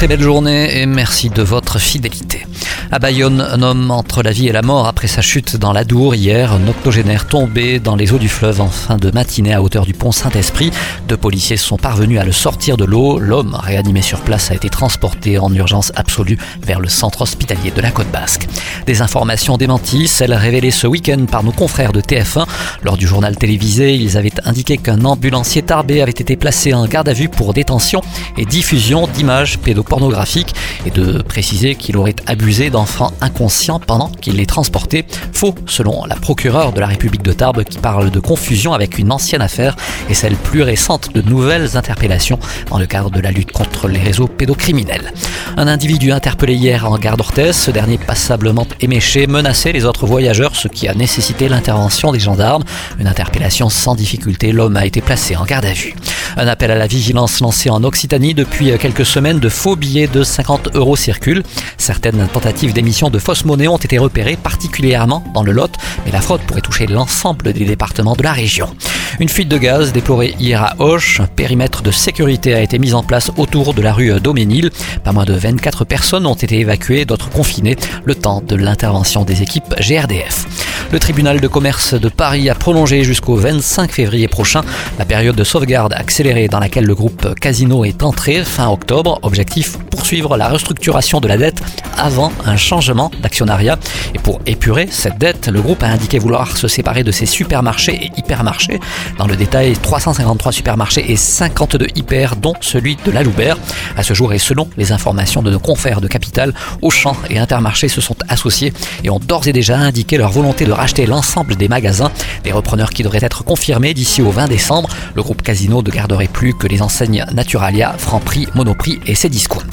Très belle journée et merci de votre fidélité. À Bayonne, un homme entre la vie et la mort après sa chute dans l'Adour hier, un octogénaire tombé dans les eaux du fleuve en fin de matinée à hauteur du pont Saint-Esprit. Deux policiers sont parvenus à le sortir de l'eau. L'homme, réanimé sur place, a été transporté en urgence absolue vers le centre hospitalier de la Côte Basque. Des informations démenties, celles révélées ce week-end par nos confrères de TF1. Lors du journal télévisé, ils avaient indiqué qu'un ambulancier tarbé avait été placé en garde à vue pour détention et diffusion d'images pédopornographiques et de préciser qu'il aurait abusé d'enfants inconscients pendant qu'il les transportait. Faux, selon la procureure de la République de Tarbes qui parle de confusion avec une ancienne affaire et celle plus récente de nouvelles interpellations dans le cadre de la lutte contre les réseaux pédocriminels. Un individu interpellé hier en gare d'Orthez, ce dernier passablement éméché menaçait les autres voyageurs, ce qui a nécessité l'intervention des gendarmes. Une interpellation sans difficulté, l'homme a été placé en garde à vue. Un appel à la vigilance lancé en Occitanie depuis quelques semaines de faux billets de 50 euros circulent. Certaines tentatives d'émission de fausses monnaies ont été repérées, particulièrement dans le Lot, mais la fraude pourrait toucher l'ensemble des départements de la région. Une fuite de gaz déplorée hier à Auch. Un périmètre de sécurité a été mis en place autour de la rue Doménil. Pas moins de 24 personnes ont été évacuées, d'autres confinées, le temps de l'intervention des équipes GRDF. Le tribunal de commerce de Paris a prolongé jusqu'au 25 février prochain la période de sauvegarde accélérée dans laquelle le groupe Casino est entré fin octobre. Objectif poursuivre la restructuration de la dette avant un changement d'actionnariat. Et pour épurer cette dette, le groupe a indiqué vouloir se séparer de ses supermarchés et hypermarchés. Dans le détail, 353 supermarchés et 52 hyper, dont celui de la Loubert. À ce jour et selon les informations de nos confrères de Capital, Auchan et Intermarché se sont associés et ont d'ores et déjà indiqué leur volonté de racheter l'ensemble des magasins. Des repreneurs qui devraient être confirmés d'ici au 20 décembre. Le groupe Casino ne garderait plus que les enseignes Naturalia, Franprix, Monoprix et Cdiscount.